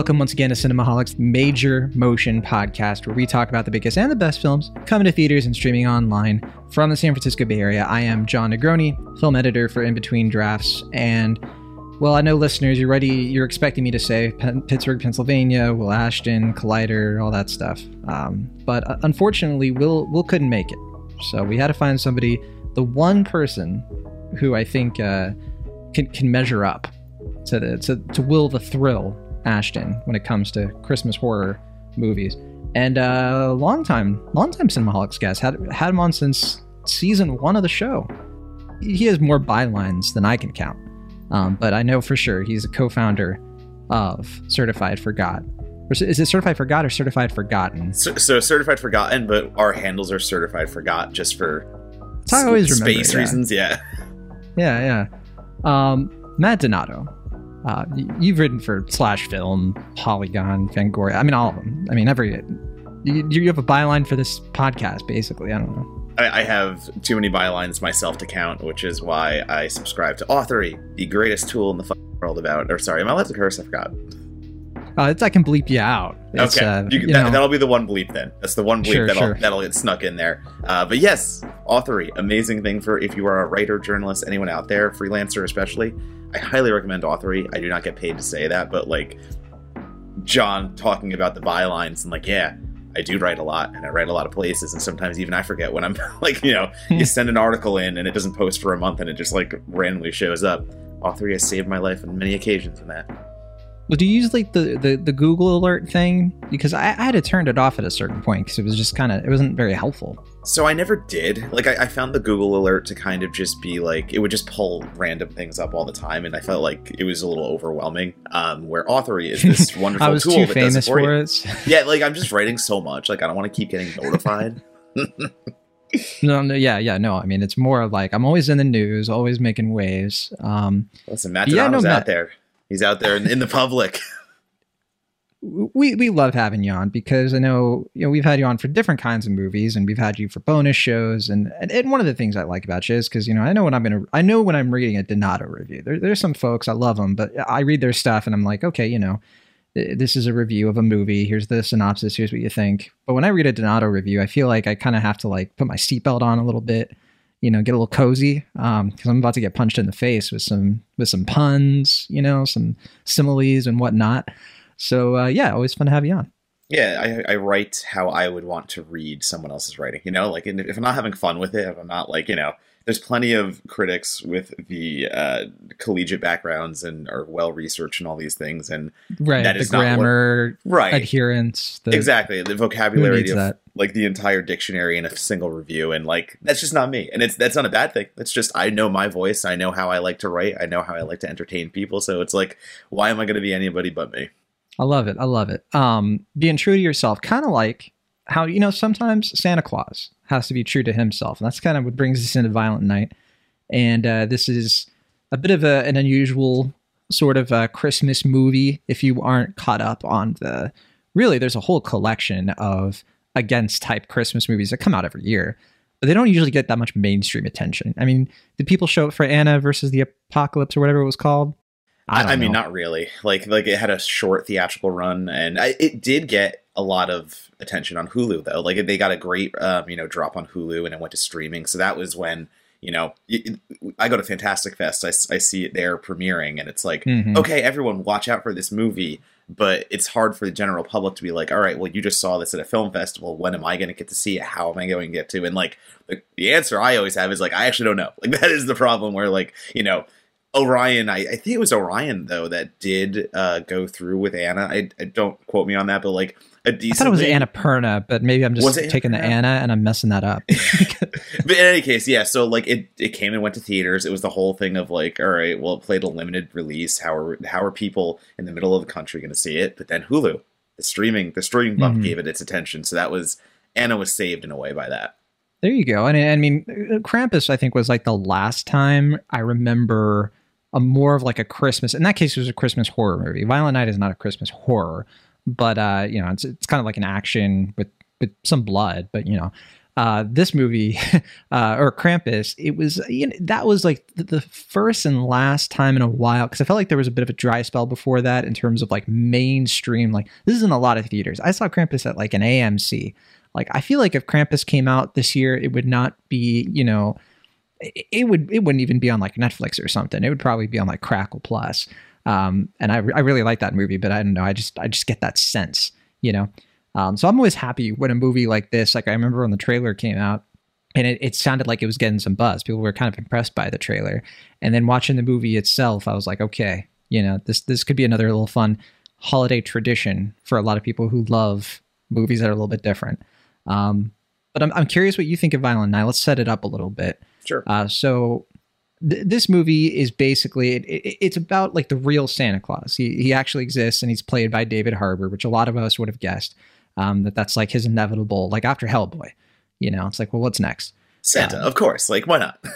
Welcome once again to Cinemaholics Major Motion Podcast, where we talk about the biggest and the best films coming to theaters and streaming online from the San Francisco Bay Area. I am Jon Negroni, film editor for In Between Drafts, and well, I know listeners, you're ready. You're expecting me to say Pittsburgh, Pennsylvania, Will Ashton, Collider, all that stuff. Um, but uh, unfortunately, Will Will couldn't make it, so we had to find somebody, the one person who I think uh, can can measure up to the to, to Will the Thrill Ashton when it comes to Christmas horror movies. And uh, long time, long time Cinemaholics guest had had him on since season one of the show. He has more bylines than I can count, um, but I know for sure he's a co-founder of Certified Forgot. Or is it Certified Forgot or Certified Forgotten? So, so certified forgotten, but our handles are certified forgot just for I always remember. space yeah. reasons. Yeah. Yeah, yeah. Um, Matt Donato. Uh, you've written for Slash Film, Polygon, Fangoria. I mean, all of them. I mean, every. You, you have a byline for this podcast, basically. I don't know. I, I have too many bylines myself to count, which is why I subscribe to Authory, the greatest tool in the world about. Or sorry, am I allowed to curse? I forgot. Uh, it's, I can bleep you out. It's, okay, uh, you, that, that'll be the one bleep then. That's the one bleep Sure, that'll sure. that'll get snuck in there. Uh, but yes, Authory, amazing thing for if you are a writer, journalist, anyone out there, freelancer especially. I highly recommend Authory. I do not get paid to say that, but like John talking about the bylines and like, yeah, I do write a lot and I write a lot of places and sometimes even I forget when I'm like, you know, hmm. you send an article in and it doesn't post for a month and it just like randomly shows up. Authory has saved my life on many occasions in that. well, do you use like the, the, the Google alert thing? Because I, I had to turn it off at a certain point because it was just kind of, it wasn't very helpful. So I never did. Like I, I found the Google alert to kind of just be like it would just pull random things up all the time, and I felt like it was a little overwhelming. Um, where Authory is this wonderful I was tool too that does famous it for, for it. Yeah, like I'm just writing so much, like I don't want to keep getting notified. no, no, yeah, yeah, no. I mean, it's more of like I'm always in the news, always making waves. Um, Listen, Matt Yeah, no, Matt- out there. He's out there in, in the public. we we love having you on because I know you know we've had you on for different kinds of movies and we've had you for bonus shows. And and, and one of the things I like about you is because you know I know when I'm gonna I know when I'm reading a Donato review. There, there's some folks I love them but I read their stuff and I'm like okay you know this is a review of a movie. Here's the synopsis. Here's what you think. But when I read a Donato review I feel like I kind of have to like put my seatbelt on a little bit you know get a little cozy um because I'm about to get punched in the face with some with some puns you know some similes and whatnot. So uh, yeah, always fun to have you on. Yeah, I, I write how I would want to read someone else's writing. You know, like if I'm not having fun with it, if I'm not like you know, there's plenty of critics with the uh, collegiate backgrounds and are well researched and all these things, and Right, That the is not what- grammar right, adherence. The, exactly the vocabulary of that? like the entire dictionary in a single review, and like that's just not me, and it's that's not a bad thing. It's just I know my voice, I know how I like to write, I know how I like to entertain people, so it's like why am I going to be anybody but me? I love it. I love it. Um, being true to yourself, kind of like how you know sometimes Santa Claus has to be true to himself, and that's kind of what brings us into Violent Night. And uh, this is a bit of a, an unusual sort of a Christmas movie. If you aren't caught up on the, really, there's a whole collection of against type Christmas movies that come out every year, but they don't usually get that much mainstream attention. I mean, did people show up for Anna versus the Apocalypse or whatever it was called? I, I mean, not really. Like, like it had a short theatrical run, and I, it did get a lot of attention on Hulu, though. Like, they got a great, um, you know, drop on Hulu, and it went to streaming. So that was when, you know, I go to Fantastic Fest, I see it there premiering, and it's like, Mhm. okay, everyone, watch out for this movie. But it's hard for the general public to be like, all right, well, you just saw this at a film festival. When am I going to get to see it? How am I going to get to? And like, the, the answer I always have is like, I actually don't know. Like, that is the problem where, like, you know, Orion, I, I think it was Orion though that did uh, go through with Anna. I, I don't quote me on that, but like a I decent. thought it was Annapurna, but maybe I'm just taking the Anna and I'm messing that up. But in any case, yeah. So like it, it came and went to theaters. It was the whole thing of like, all right, well, it played a limited release. How are how are people in the middle of the country going to see it? But then Hulu, the streaming, the streaming bump Mhm. gave it its attention. So that was Anna was saved in a way by that. There you go. And I mean, Krampus, I think, was like the last time I remember a more of like a Christmas. In that case, it was a Christmas horror movie. Violent Night is not a Christmas horror, but uh, you know, it's it's kind of like an action with with some blood. But you know, uh, this movie uh, or Krampus, it was you know, that was like the, the first and last time in a while because I felt like there was a bit of a dry spell before that in terms of like mainstream. Like this isn't a lot of theaters. I saw Krampus at like an AMC. Like I feel like if Krampus came out this year, it would not be you know, it, would it wouldn't even be on like Netflix or something. It would probably be on like Crackle Plus. Um, and I, I really like that movie, but I don't know. I just I just get that sense, you know. Um, so I'm always happy when a movie like this, like I remember when the trailer came out, and it, it sounded like it was getting some buzz. People were kind of impressed by the trailer, and then watching the movie itself, I was like, okay, you know, this this could be another little fun holiday tradition for a lot of people who love movies that are a little bit different. Um, but I'm I'm curious what you think of Violent Night. Let's set it up a little bit. Sure. Uh, so th- this movie is basically it, it, it's about like the real Santa Claus. He he actually exists, and he's played by David Harbour, which a lot of us would have guessed um, that that's like his inevitable. Like after Hellboy, you know, it's like, well, what's next? Santa, of course. Like, why not?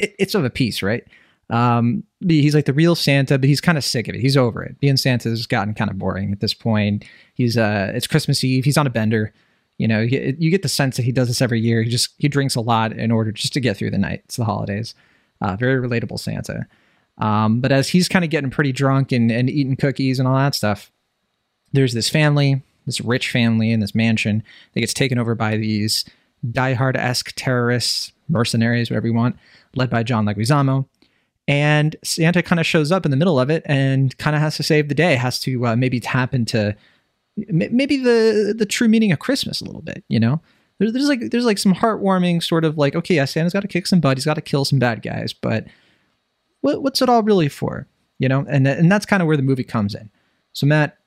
It, it's of a piece, right? Um, he's like the real Santa, but he's kind of sick of it. He's over it. Being Santa has gotten kind of boring at this point. He's uh, it's Christmas Eve. He's on a bender. You know, you, you get the sense that he does this every year. He just he drinks a lot in order just to get through the night. It's the holidays. Uh, very relatable Santa. Um, but as he's kind of getting pretty drunk and, and eating cookies and all that stuff, there's this family, this rich family in this mansion that gets taken over by these diehard esque terrorists, mercenaries, whatever you want, led by John Leguizamo. And Santa kind of shows up in the middle of it and kind of has to save the day, has to uh, maybe tap into maybe the the true meaning of Christmas a little bit, you know? There's, there's like there's like some heartwarming sort of like okay, yeah, Santa's got to kick some butt, he's got to kill some bad guys, but what, what's it all really for, you know? And and that's kind of where the movie comes in. So Matt,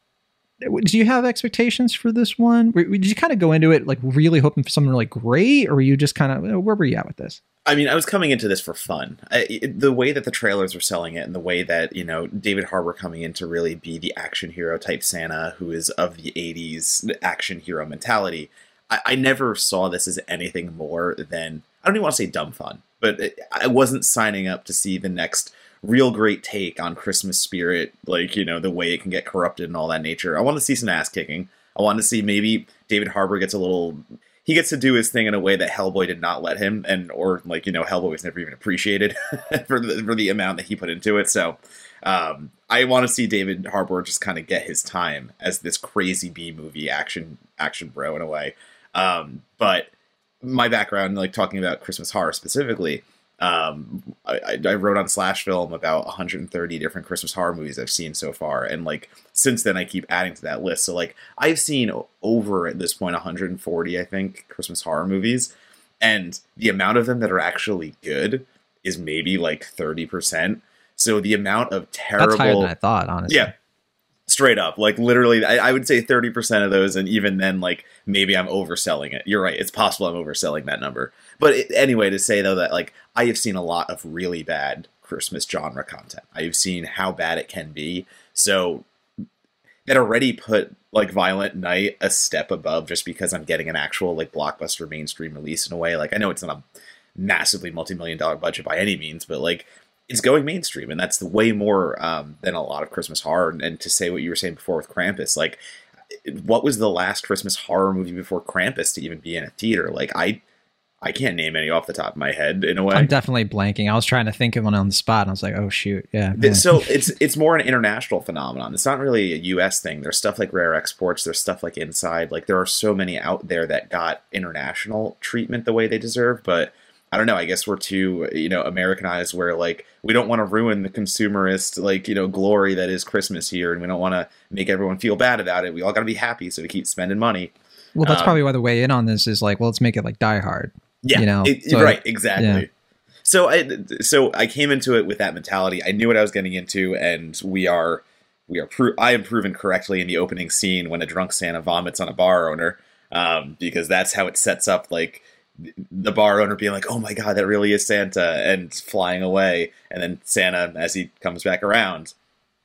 do you have expectations for this one? Did you kind of go into it like really hoping for something really great, or were you just kind of where were you at with this? I mean, I was coming into this for fun. I, the way that the trailers were selling it, and the way that you know David Harbour coming in to really be the action hero type Santa, who is of the '80s action hero mentality. I, I never saw this as anything more than I don't even want to say dumb fun, but it, I wasn't signing up to see the next real great take on Christmas spirit, like you know the way it can get corrupted and all that nature. I want to see some ass kicking. I want to see maybe David Harbour gets a little. He gets to do his thing in a way that Hellboy did not let him, and or like you know Hellboy was never even appreciated for the for the amount that he put into it. So um, I want to see David Harbour just kind of get his time as this crazy B movie action action bro in a way. Um, but my background, like talking about Christmas horror specifically, um, I, I, wrote on Slash Film about 130 different Christmas horror movies I've seen so far, and like since then I keep adding to that list. So like I've seen over at this point 140, I think, Christmas horror movies, and the amount of them that are actually good is maybe like 30 percent. So the amount of terrible that's higher than I thought, honestly. Yeah, straight up like literally I, I, would say 30% of those and even then like maybe i'm overselling it. You're right it's possible i'm overselling that number. But it, anyway to say though that like i have seen a lot of really bad christmas genre content. I've seen how bad it can be. So that already put like violent night a step above just because i'm getting an actual like blockbuster mainstream release in a way. Like i know it's not a massively multi-million dollar budget by any means but like it's going mainstream, and that's the way more um, than a lot of Christmas horror. And, and, to say what you were saying before with Krampus, like what was the last Christmas horror movie before Krampus to even be in a theater? Like I, I can't name any off the top of my head. In a way, I'm definitely blanking. I was trying to think of one on the spot, and I was like, oh shoot, yeah. So it's it's more an international phenomenon. It's not really a U.S. thing. There's stuff like Rare Exports. There's stuff like Inside. Like there are so many out there that got international treatment the way they deserve, but I don't know. I guess we're too, you know, Americanized where like we don't want to ruin the consumerist like you know glory that is Christmas here, and we don't want to make everyone feel bad about it. We all got to be happy, so we keep spending money. Well, that's um, probably why the way in on this is like, well, let's make it like Die Hard. Yeah, you know, it, so, right, exactly. Yeah. So I so I came into it with that mentality. I knew what I was getting into, and we are we are pro- I am proven correctly in the opening scene when a drunk Santa vomits on a bar owner, um, because that's how it sets up like the bar owner being like, "Oh my god, that really is Santa," and flying away, and then Santa, as he comes back around,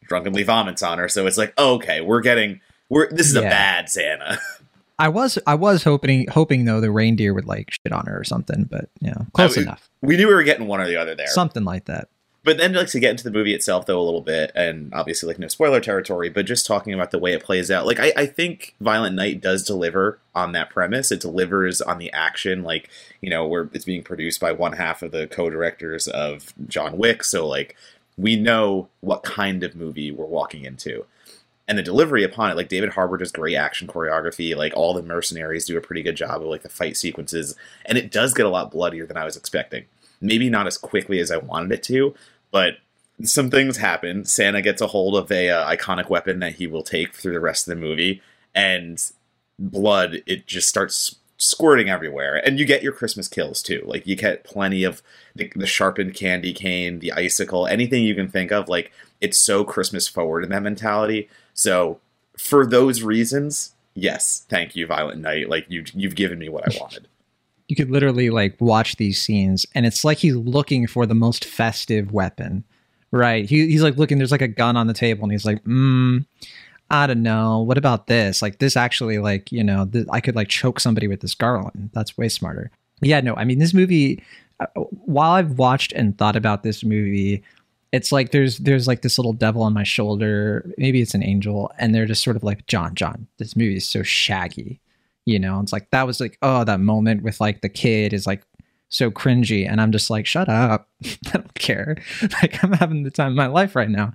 drunkenly vomits on her. So it's like, oh, okay, we're getting we're this is yeah. a bad Santa. I was I was hoping hoping though the reindeer would like shit on her or something, but yeah, close I, enough. We knew we were getting one or the other there, something like that. But then like to get into the movie itself though a little bit and obviously like no spoiler territory but just talking about the way it plays out like I, I think violent night does deliver on that premise. It delivers on the action like you know where it's being produced by one half of the co-directors of john wick. So like we know what kind of movie we're walking into. And the delivery upon it like david harbour does great action choreography. Like all the mercenaries do a pretty good job of like the fight sequences. And it does get a lot bloodier than i was expecting. Maybe not as quickly as i wanted it to but some things happen. Santa gets a hold of a uh, iconic weapon that he will take through the rest of the movie and blood it just starts squirting everywhere. And you get your christmas kills too. Like you get plenty of the, the sharpened candy cane the icicle anything you can think of. Like it's so christmas forward in that mentality. So for those reasons, yes, thank you, Violent Night. Like you, you've given me what I wanted. You could literally like watch these scenes, and it's like he's looking for the most festive weapon, right? He, he's like looking. There's like a gun on the table, and he's like, hmm. I don't know. What about this? Like this actually, like you know, th- I could like choke somebody with this garland. That's way smarter. Yeah, no. I mean, this movie. Uh, while I've watched and thought about this movie, it's like there's there's like this little devil on my shoulder maybe it's an angel and they're just sort of like john john this movie is so shaggy you know it's like that was like oh that moment with like the kid is like so cringy and i'm just like shut up i don't care like i'm having the time of my life right now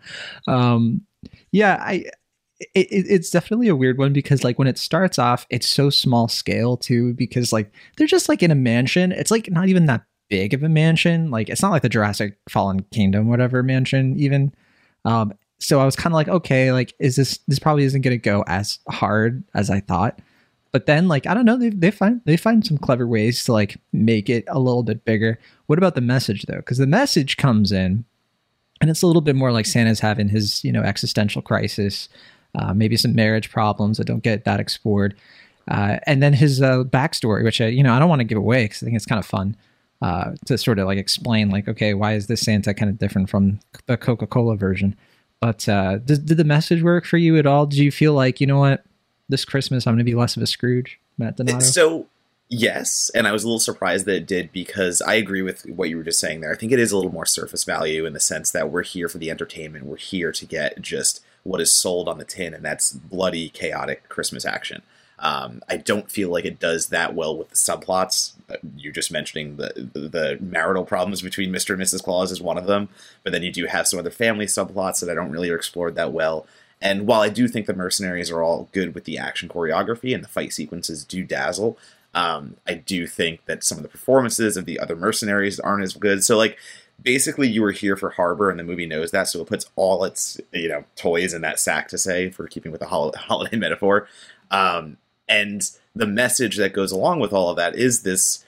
um yeah i it, it's definitely a weird one because like when it starts off it's so small scale too because like they're just like in a mansion it's like not even that big of a mansion. Like it's not like the Jurassic Fallen Kingdom, whatever mansion even. Um, so I was kind of like, okay, like is this this probably isn't going to go as hard as I thought. But then, like I don't know, they they find they find some clever ways to like make it a little bit bigger. What about the message though? Because the message comes in, and it's a little bit more like Santa's having his you know existential crisis, uh, maybe some marriage problems that don't get that explored, uh, and then his uh, backstory, which I you know I don't want to give away because I think it's kind of fun uh, to sort of like explain like okay why is this santa kind of different from the coca-cola version but uh, did, did the message work for you at all do you feel like you know what this christmas i'm going to be less of a scrooge matt donato so yes and i was a little surprised that it did because i agree with what you were just saying there i think it is a little more surface value in the sense that we're here for the entertainment we're here to get just what is sold on the tin and that's bloody chaotic christmas action um, I don't feel like it does that well with the subplots. Uh, you're just mentioning the, the marital problems between Mr. and Mrs. Claus is one of them, but then you do have some other family subplots that I don't really are explored that well. And while I do think the mercenaries are all good with the action choreography and the fight sequences do dazzle, um, I do think that some of the performances of the other mercenaries aren't as good. So like basically you were here for Harbour and the movie knows that, so it puts all its you know toys in that sack to say for keeping with the holiday metaphor. Um, and the message that goes along with all of that is this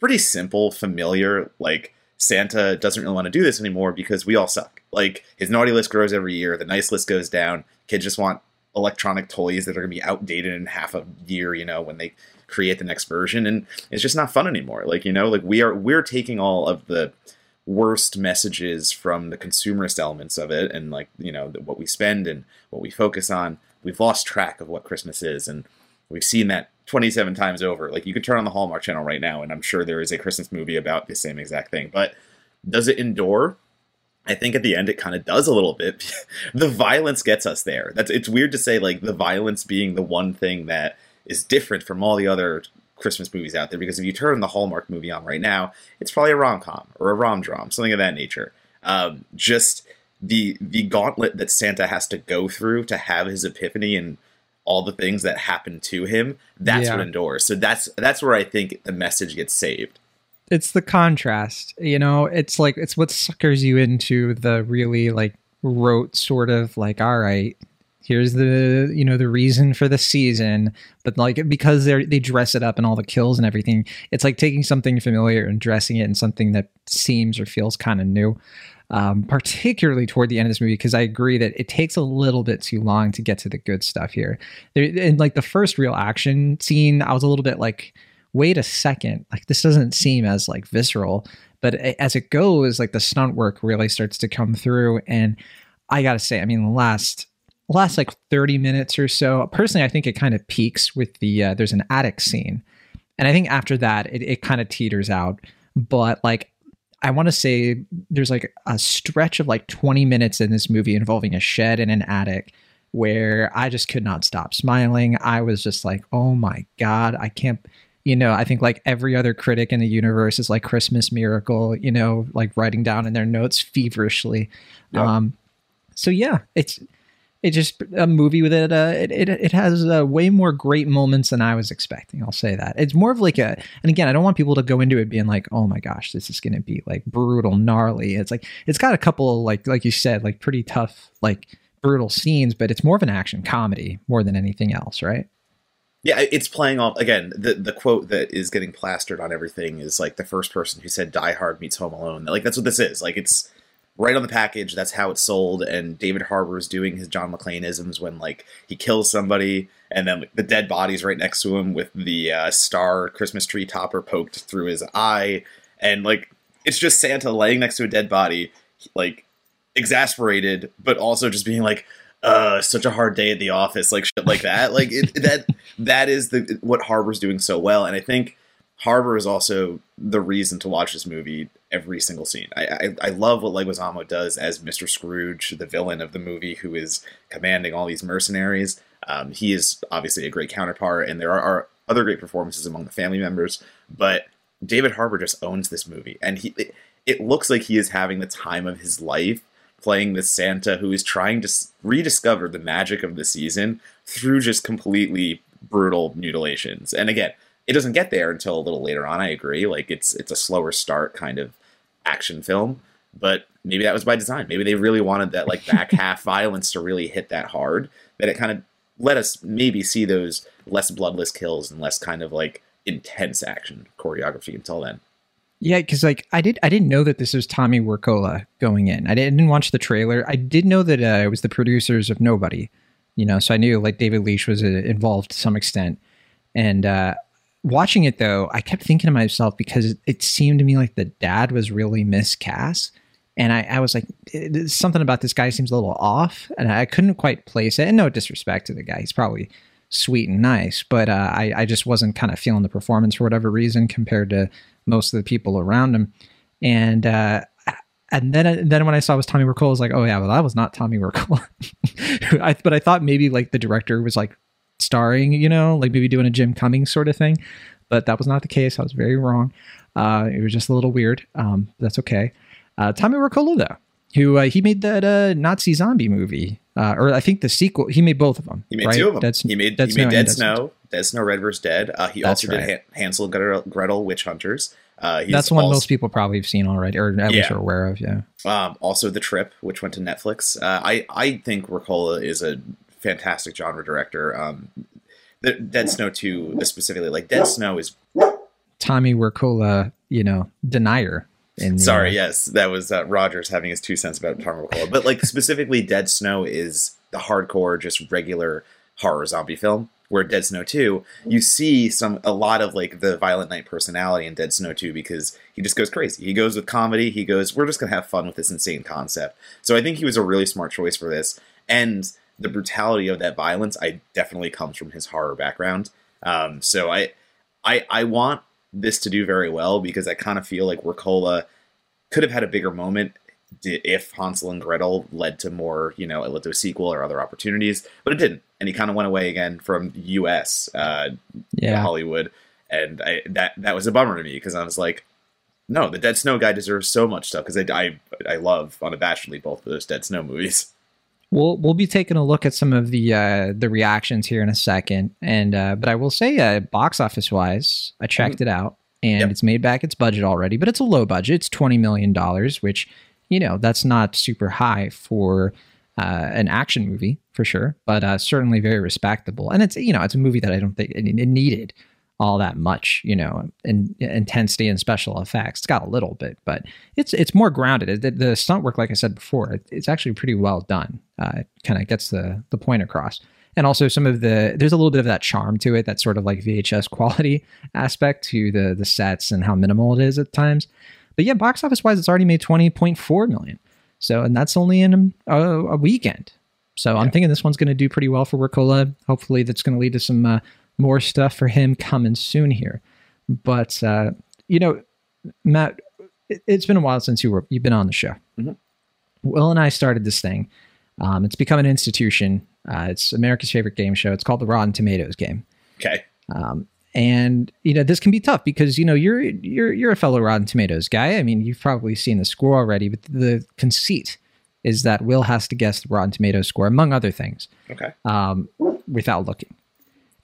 pretty simple, familiar, like Santa doesn't really want to do this anymore because we all suck. Like his naughty list grows every year, the nice list goes down. Kids just want electronic toys that are going to be outdated in half a year, you know, when they create the next version and it's just not fun anymore. Like, you know, like we are we're taking all of the worst messages from the consumerist elements of it and like, you know, what we spend and what we focus on. We've lost track of what Christmas is and We've seen that 27 times over. Like you could turn on the Hallmark channel right now, and I'm sure there is a Christmas movie about the same exact thing. But does it endure? I think at the end it kind of does a little bit. the violence gets us there. That's it's weird to say like the violence being the one thing that is different from all the other Christmas movies out there because if you turn the Hallmark movie on right now, it's probably a rom com or a rom dram, something of that nature. Um, just the the gauntlet that Santa has to go through to have his epiphany and all the things that happen to him, that's yeah. what endures. So that's that's where I think the message gets saved. It's the contrast, you know. It's like it's what suckers you into the really like rote sort of like, all right, here's the you know the reason for the season but like because they they dress it up and all the kills and everything it's like taking something familiar and dressing it in something that seems or feels kind of new um, particularly toward the end of this movie, because I agree that it takes a little bit too long to get to the good stuff here. In like the first real action scene, I was a little bit like, wait a second, like this doesn't seem as like visceral. But as it goes, like the stunt work really starts to come through, and I gotta say, I mean, the last last like 30 minutes or so personally i think it kind of peaks with the uh, there's an attic scene and i think after that it, it kind of teeters out but like I want to say there's like a stretch of like 20 minutes in this movie involving a shed and an attic where I just could not stop smiling. I was just like, oh my God, I can't, you know, I think like every other critic in the universe is like Christmas Miracle, you know, like writing down in their notes feverishly. Um, so yeah, it's, it's just a movie with it. Uh, it it, it has uh, way more great moments than I was expecting. I'll say that it's more of like a. And again, I don't want people to go into it being like, "Oh my gosh, this is going to be like brutal, gnarly." It's like it's got a couple like like you said, like pretty tough, like brutal scenes, but it's more of an action comedy more than anything else, right? Yeah, it's playing off again. The the quote that is getting plastered on everything is like the first person who said "Die Hard" meets Home Alone. Like that's what this is. Like it's right on the package. That's how it's sold. And David Harbour is doing his John McClane isms when like he kills somebody and then the dead body's right next to him with the uh, star Christmas tree topper poked through his eye, and like it's just Santa laying next to a dead body, like exasperated, but also just being like. Uh, such a hard day at the office, like shit like that. Like it, that, that is the what Harbour's doing so well, and I think Harbour is also the reason to watch this movie every single scene. I, I, I love what Leguizamo does as Mr. Scrooge, the villain of the movie, who is commanding all these mercenaries. Um, he is obviously a great counterpart, and there are, are, other great performances among the family members. But David Harbour just owns this movie, and he it, it looks like he is having the time of his life playing this Santa who is trying to rediscover the magic of the season through just completely brutal mutilations. And again, it doesn't get there until a little later on. I agree. Like it's it's a slower start kind of action film, but maybe that was by design. Maybe they really wanted that like back half violence to really hit that hard that it kind of let us maybe see those less bloodless kills and less kind of like intense action choreography until then. Yeah, because like I did, I didn't know that this was Tommy Wirkola going in. I didn't watch the trailer. I did know that uh, it was the producers of Nobody, you know. So I knew like David Leitch was uh, involved to some extent. And uh, watching it though, I kept thinking to myself because it seemed to me like the dad was really miscast. And I, I was like, something about this guy seems a little off, and I couldn't quite place it. And no disrespect to the guy, he's probably sweet and nice, but uh, I, I just wasn't kind of feeling the performance for whatever reason compared to most of the people around him. And uh, and then then when I saw it was Tommy Wirkola, I was like, oh yeah, well that was not Tommy Wirkola. I, but I thought maybe like the director was like starring, you know, like maybe doing a Jim Cummings sort of thing. But that was not the case. I was very wrong. Uh, it was just a little weird. Um, that's okay. Uh, Tommy Wirkola, though, who uh, he made that uh, Nazi zombie movie, uh, or I think the sequel. He made both of them. He made right? two of them. Dead, he made, Dead he made Dead, Snow, Snow, Dead Snow, Red vs. Dead. Uh, he That's also right. did Hansel and Gretel, Witch Hunters. Uh, That's one also, most people probably have seen already, or at least Yeah. are aware of. Yeah. Um, also, The Trip, which went to Netflix. Uh, I I think Wirkola is a fantastic genre director. Um, the Dead Snow 2 specifically, like Dead Snow is Tommy Wirkola, you know, denier. In the, Sorry, uh, yes, that was uh, Rogers having his two cents about Wirkola. But like specifically, Dead Snow is the hardcore, just regular horror zombie film. Where Dead Snow Two, you see some a lot of like the Violent Night personality in Dead Snow Two because he just goes crazy. He goes with comedy. He goes, we're just gonna have fun with this insane concept. So I think he was a really smart choice for this. And the brutality of that violence, I definitely comes from his horror background. Um, so I, I, I want this to do very well because I kind of feel like Wirkola could have had a bigger moment if Hansel and Gretel led to more, you know, it led to a sequel or other opportunities, but it didn't, and he kind of went away again from U.S. Uh, Yeah. Hollywood, and I, that that was a bummer to me because I was like, no, the Dead Snow guy deserves so much stuff because I, I I love unabashedly both of those Dead Snow movies. We'll we'll be taking a look at some of the uh, the reactions here in a second, and uh, but I will say, uh, box office wise, I checked it out, and Yep. it's made back its budget already, but it's a low budget. It's twenty million dollars, which you know that's not super high for uh, an action movie for sure, but uh, certainly very respectable. And it's you know it's a movie that I don't think it, it needed all that much, you know, in, intensity and special effects. It's got a little bit, but it's it's more grounded. The, the stunt work, like I said before, it, it's actually pretty well done. Uh, it kind of gets the the point across. And also some of the there's a little bit of that charm to it, that sort of like VHS quality aspect to the the sets and how minimal it is at times. But yeah, box office wise, it's already made twenty point four million. So and that's only in a, a weekend. So I'm thinking this one's going to do pretty well for Wirkola. Hopefully, that's going to lead to some uh, more stuff for him coming soon here. But uh, you know, Matt, it, has been a while since you were you've been on the show. Mhm. Will and I started this thing. Um, it's become an institution. Uh, it's America's favorite game show. It's called the Rotten Tomatoes game. Okay. Um, and you know this can be tough because you know you're you're you're a fellow Rotten Tomatoes guy. I mean, you've probably seen the score already, but the conceit is that Will has to guess the Rotten Tomatoes score, among other things, Okay. um, without looking.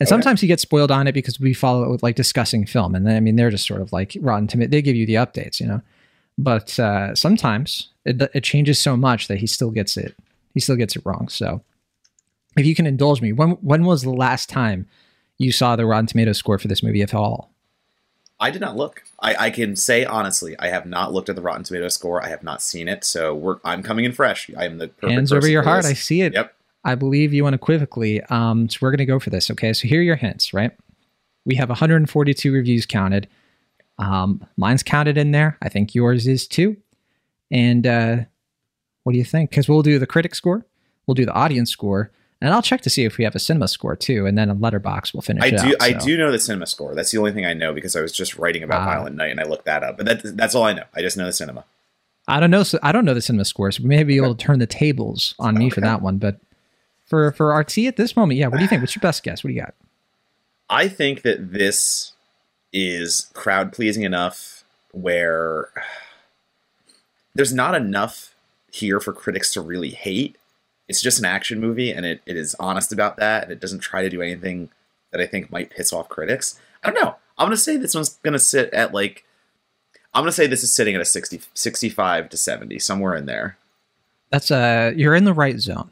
And Okay. sometimes he gets spoiled on it because we follow it with like discussing film, and then I mean they're just sort of like Rotten Tomatoes. They give you the updates, you know. But uh, sometimes it, it changes so much that he still gets it. He still gets it wrong. So, if you can indulge me, when when was the last time you saw the Rotten Tomatoes score for this movie, at all? I did not look. I, I can say honestly, I have not looked at the Rotten Tomato score. I have not seen it, so we're I'm coming in fresh. I am the perfect Hands over your heart. I see it. Yep. I believe you unequivocally. Um, so we're going to go for this. Okay. So here are your hints, right? We have 142 reviews counted. Um, mine's counted in there. I think yours is too. And uh, what do you think? Because we'll do the critic score, we'll do the audience score, and I'll check to see if we have a cinema score too. And then a Letterboxd will finish I do. out, I do know the cinema score. That's the only thing I know because I was just writing about Ah. Violent Night and I looked that up. But that, that's all I know. I just know the cinema. I don't know. So I don't know the cinema score, so we may be able to turn the tables on me for that one. But for for RT at this moment, yeah. What do you think? What's your best guess? What do you got? I think that this is crowd pleasing enough where there's not enough here for critics to really hate. It's just an action movie and it, it is honest about that and it doesn't try to do anything that I think might piss off critics. I don't know. I'm going to say this one's going to sit at like, I'm going to say this is sitting at a 60, 65 to 70, somewhere in there. That's uh, you're in the right zone.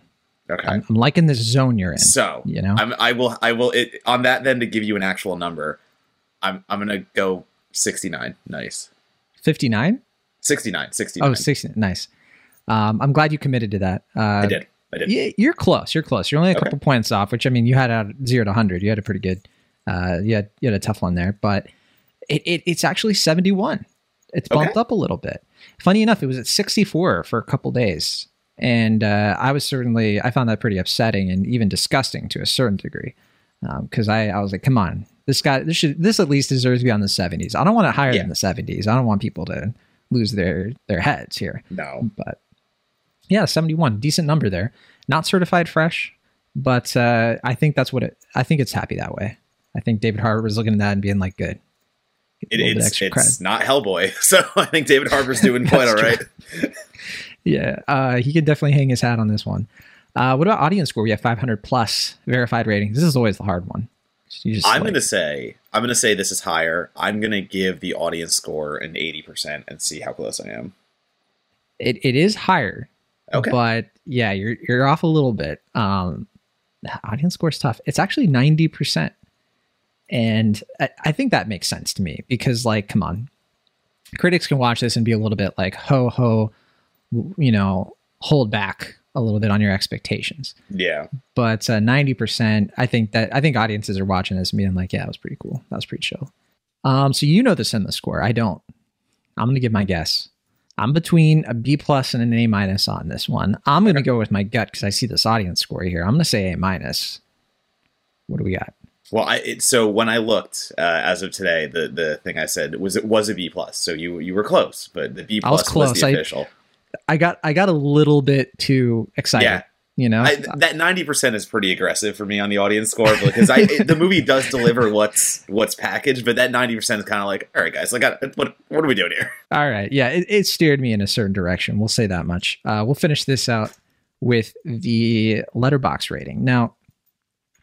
Okay. I'm, I'm liking this zone you're in. So you know, I'm, I will. I will. It, on that, then to give you an actual number, I'm. I'm gonna go 69. Nice. 59. 69. 69. Oh, 60. Nice. Um, I'm glad you committed to that. Uh, I did. I did. Yeah, you're close. You're close. You're only a Okay. couple points off, which I mean, you had out zero to 100. You had a pretty good. Uh, you had you had a tough one there, but it, it it's actually 71. It's bumped Okay. up a little bit. Funny enough, it was at 64 for a couple days, and uh, I was certainly I found that pretty upsetting and even disgusting to a certain degree, because I I was like, come on, this guy this should this at least deserves to be on the 70s. I don't want it higher Yeah. than the 70s. I don't want people to lose their their heads here No. but yeah 71 decent number there not certified fresh but uh, i think that's what it i think it's happy that way i think david harbour was looking at that and being like good It, it's it's not Hellboy, so I think David Harbour's doing quite all right. yeah uh, he could definitely hang his hat on this one uh, what about audience score we have 500 plus verified ratings this is always the hard one just I'm like- gonna say. I'm gonna say this is higher. I'm gonna give the audience score an 80 percent and see how close I am. it, it is higher Okay. but yeah you're you're off a little bit um the audience score is tough it's actually 90% and I, I think that makes sense to me because like come on critics can watch this and be a little bit like ho ho you know hold back a little bit on your expectations. Yeah. but uh, 90% i think that i think audiences are watching this and being like yeah that was pretty cool. That was pretty chill. Um so you know the cinema score. I don't. I'm gonna give my guess. I'm between a b plus and an a minus on this one. I'm gonna go with my gut because i see this audience score here. I'm gonna say a minus. What do we got? Well, I it, so when I looked uh, as of today, the the thing I said was it was a B plus. So you you were close, but the B was plus was, close. the official. i got i got a little bit too excited Yeah. you know I, that ninety percent is pretty aggressive for me on the audience score because I the movie does deliver what's what's packaged, but that ninety percent is kind of like, all right, guys, like, I- what what are we doing here? All right. Yeah, it, it steered me in a certain direction. We'll say that much. Uh, we'll finish this out with the Letterboxd rating. Now,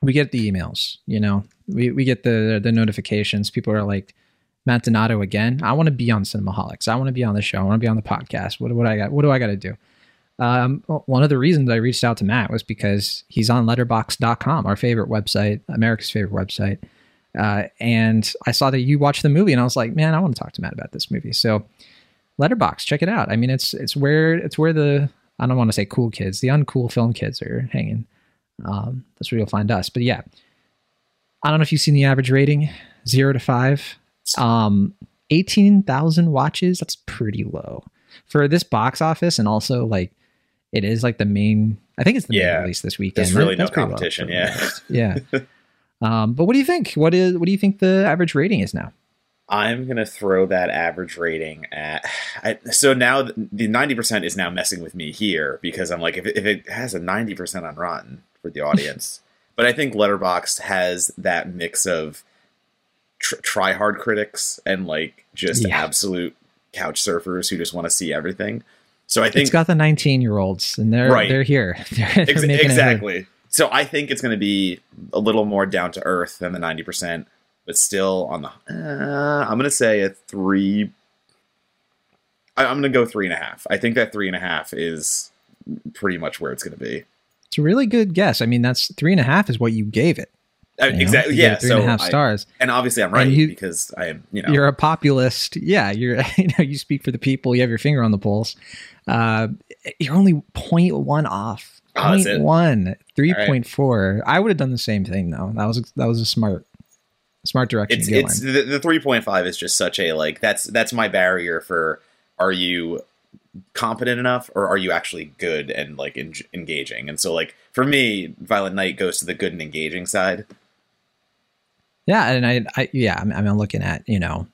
we get the emails, you know, we, we get the the notifications. People are like, Matt Donato again. I want to be on Cinemaholics. I want to be on the show. I want to be on the podcast. What, what I got? What do I got to do? Um, one of the reasons I reached out to Matt was because he's on letterboxd.com, our favorite website, America's favorite website. Uh, and I saw that you watched the movie and I was like, man, I want to talk to Matt about this movie. So Letterboxd, check it out. I mean, it's, it's where, it's where the, I don't want to say cool kids, the uncool film kids are hanging. Um, that's where you'll find us, but yeah, I don't know if you've seen the average rating zero to five, um, 18,000 watches. That's pretty low for this box office. And also like, it is like the main, I think it's the Yeah. main release this weekend. There's really That- no competition, yeah. yeah. Um, but what do you think? What is what do you think the average rating is now? I'm gonna throw that average rating at. I, so now the ninety percent is now messing with me here because I'm like, if it, if it has a ninety percent on Rotten for the audience, but I think Letterboxd has that mix of tr- try hard critics and like just Yeah. absolute couch surfers who just want to see everything. So I think it's got the 19 year olds, and they're Right. they're here. They're, they're Ex- it exactly. So I think it's going to be a little more down to earth than the ninety percent, but still on the. Uh, I'm going to say a three. I, I'm going to go three and a half. I think that three and a half is pretty much where it's going to be. It's a really good guess. I mean, that's three and a half is what you gave it. Uh, exactly. Yeah. three so and a half I- stars. and obviously I'm right you- because I am. You know. You're a populist. Yeah, you're. You know, you speak for the people. You have your finger on the pulse. Uh, you're only 0.1 off. Oh. 0.1, 3.4. I would have done the same thing though. That was that was a smart, smart direction it's to go it's in. the, the 3.5 is just such a like that's that's my barrier for are you competent enough or are you actually good and like en- engaging and so like for me violent night goes to the good and engaging side Yeah, and I, I yeah, I'm, I'm looking at you know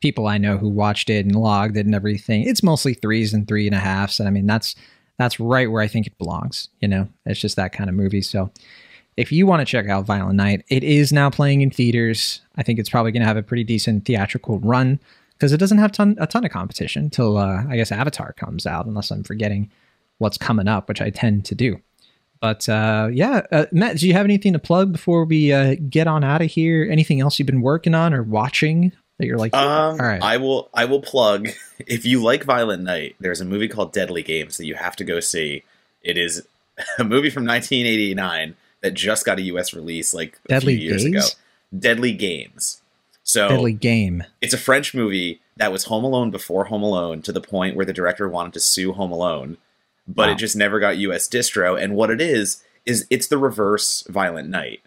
people I know who watched it and logged it and everything. It's mostly threes and three and a halfs, and I mean that's that's right where I think it belongs. You know, it's just that kind of movie. So if you want to check out Violent Night, it is now playing in theaters. I think it's probably going to have a pretty decent theatrical run because it doesn't have ton, a ton of competition till uh, I guess Avatar comes out, unless I'm forgetting what's coming up, which I tend to do. But uh, yeah, uh, Matt, do you have anything to plug before we uh, get on out of here? Anything else you've been working on or watching that you're like, um all right, i will i will plug if you like violent night there's a movie called deadly games that you have to go see it is a movie from 1989 that just got a us release like a Deadly few years Games? ago deadly games so Deadly Game. it's a French movie that was Home Alone before Home Alone to the point where the director wanted to sue Home Alone, but Wow. it just never got US distro. And what it is is it's the reverse Violent Night.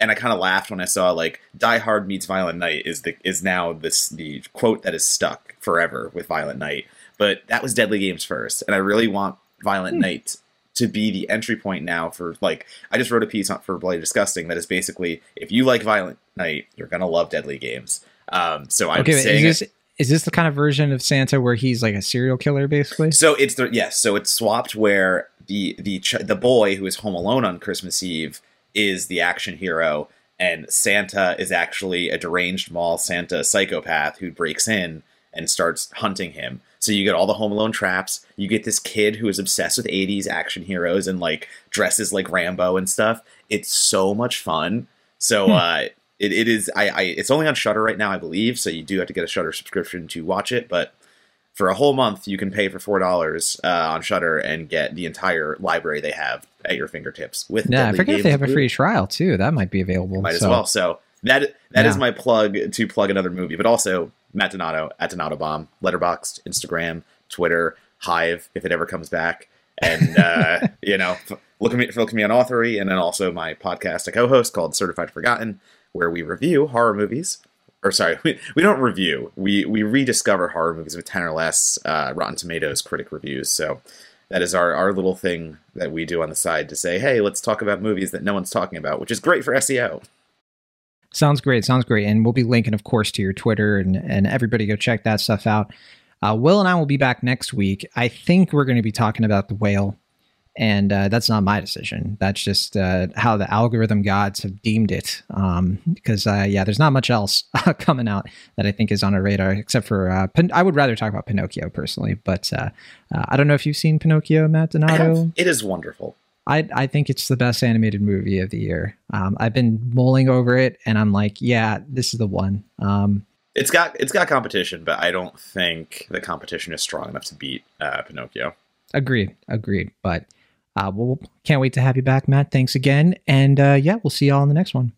And I kind of laughed when I saw like Die Hard meets Violent Night is the is now this the quote that is stuck forever with Violent Night. But that was Deadly Games first, and I really want Violent Hmm. Night to be the entry point now for like I just wrote a piece on for Bloody Disgusting that is basically if you like Violent Night, you're gonna love Deadly Games. Um, so I'm Okay, saying is this is this the kind of version of Santa where he's like a serial killer, basically? So it's the yes. So it's swapped where the the ch- the boy who is home alone on Christmas Eve is the action hero, and Santa is actually a deranged mall Santa psychopath who breaks in and starts hunting him. So you get all the Home Alone traps. You get this kid who is obsessed with '80s action heroes and like dresses like Rambo and stuff. It's so much fun. So Hmm. uh, it, it is. I, I it's only on Shudder right now, I believe. So you do have to get a Shudder subscription to watch it, but for a whole month you can pay for four dollars uh, on Shudder and get the entire library they have at your fingertips. With Yeah, I Deadly forget if they Games have a free trial too. That might be available. might as well. So that that is Yeah. my plug to plug another movie, but also Matt Donato at Donato Bomb, Letterboxd, Instagram, Twitter, Hive if it ever comes back, and uh, you know look at me look at me on Authory, and then also my podcast I co-host called Certified Forgotten, where we review horror movies. Or sorry, we, we don't review. We we rediscover horror movies with ten or less uh, Rotten Tomatoes critic reviews. So that is our, our little thing that we do on the side to say, hey, let's talk about movies that no one's talking about, which is great for SEO. Sounds great. Sounds great. And we'll be linking, of course, to your Twitter and, and everybody go check that stuff out. Uh, Will and I will be back next week. I think we're going to be talking about the whale. And uh, that's not my decision. That's just uh, how the algorithm gods have deemed it. Um, because, uh, yeah, there's not much else coming out that I think is on our radar, except for uh, Pin- I would rather talk about Pinocchio personally. But uh, uh, I don't know if you've seen Pinocchio, Matt Donato. It is wonderful. I I think it's the best animated movie of the year. Um, I've been mulling over it, and I'm like, yeah, this is the one. Um, It's got it's got competition, but I don't think the competition is strong enough to beat uh, Pinocchio. agreed, agreed. But uh, we'll can't wait to have you back, Matt. Thanks again, and uh, yeah, we'll see you all in the next one.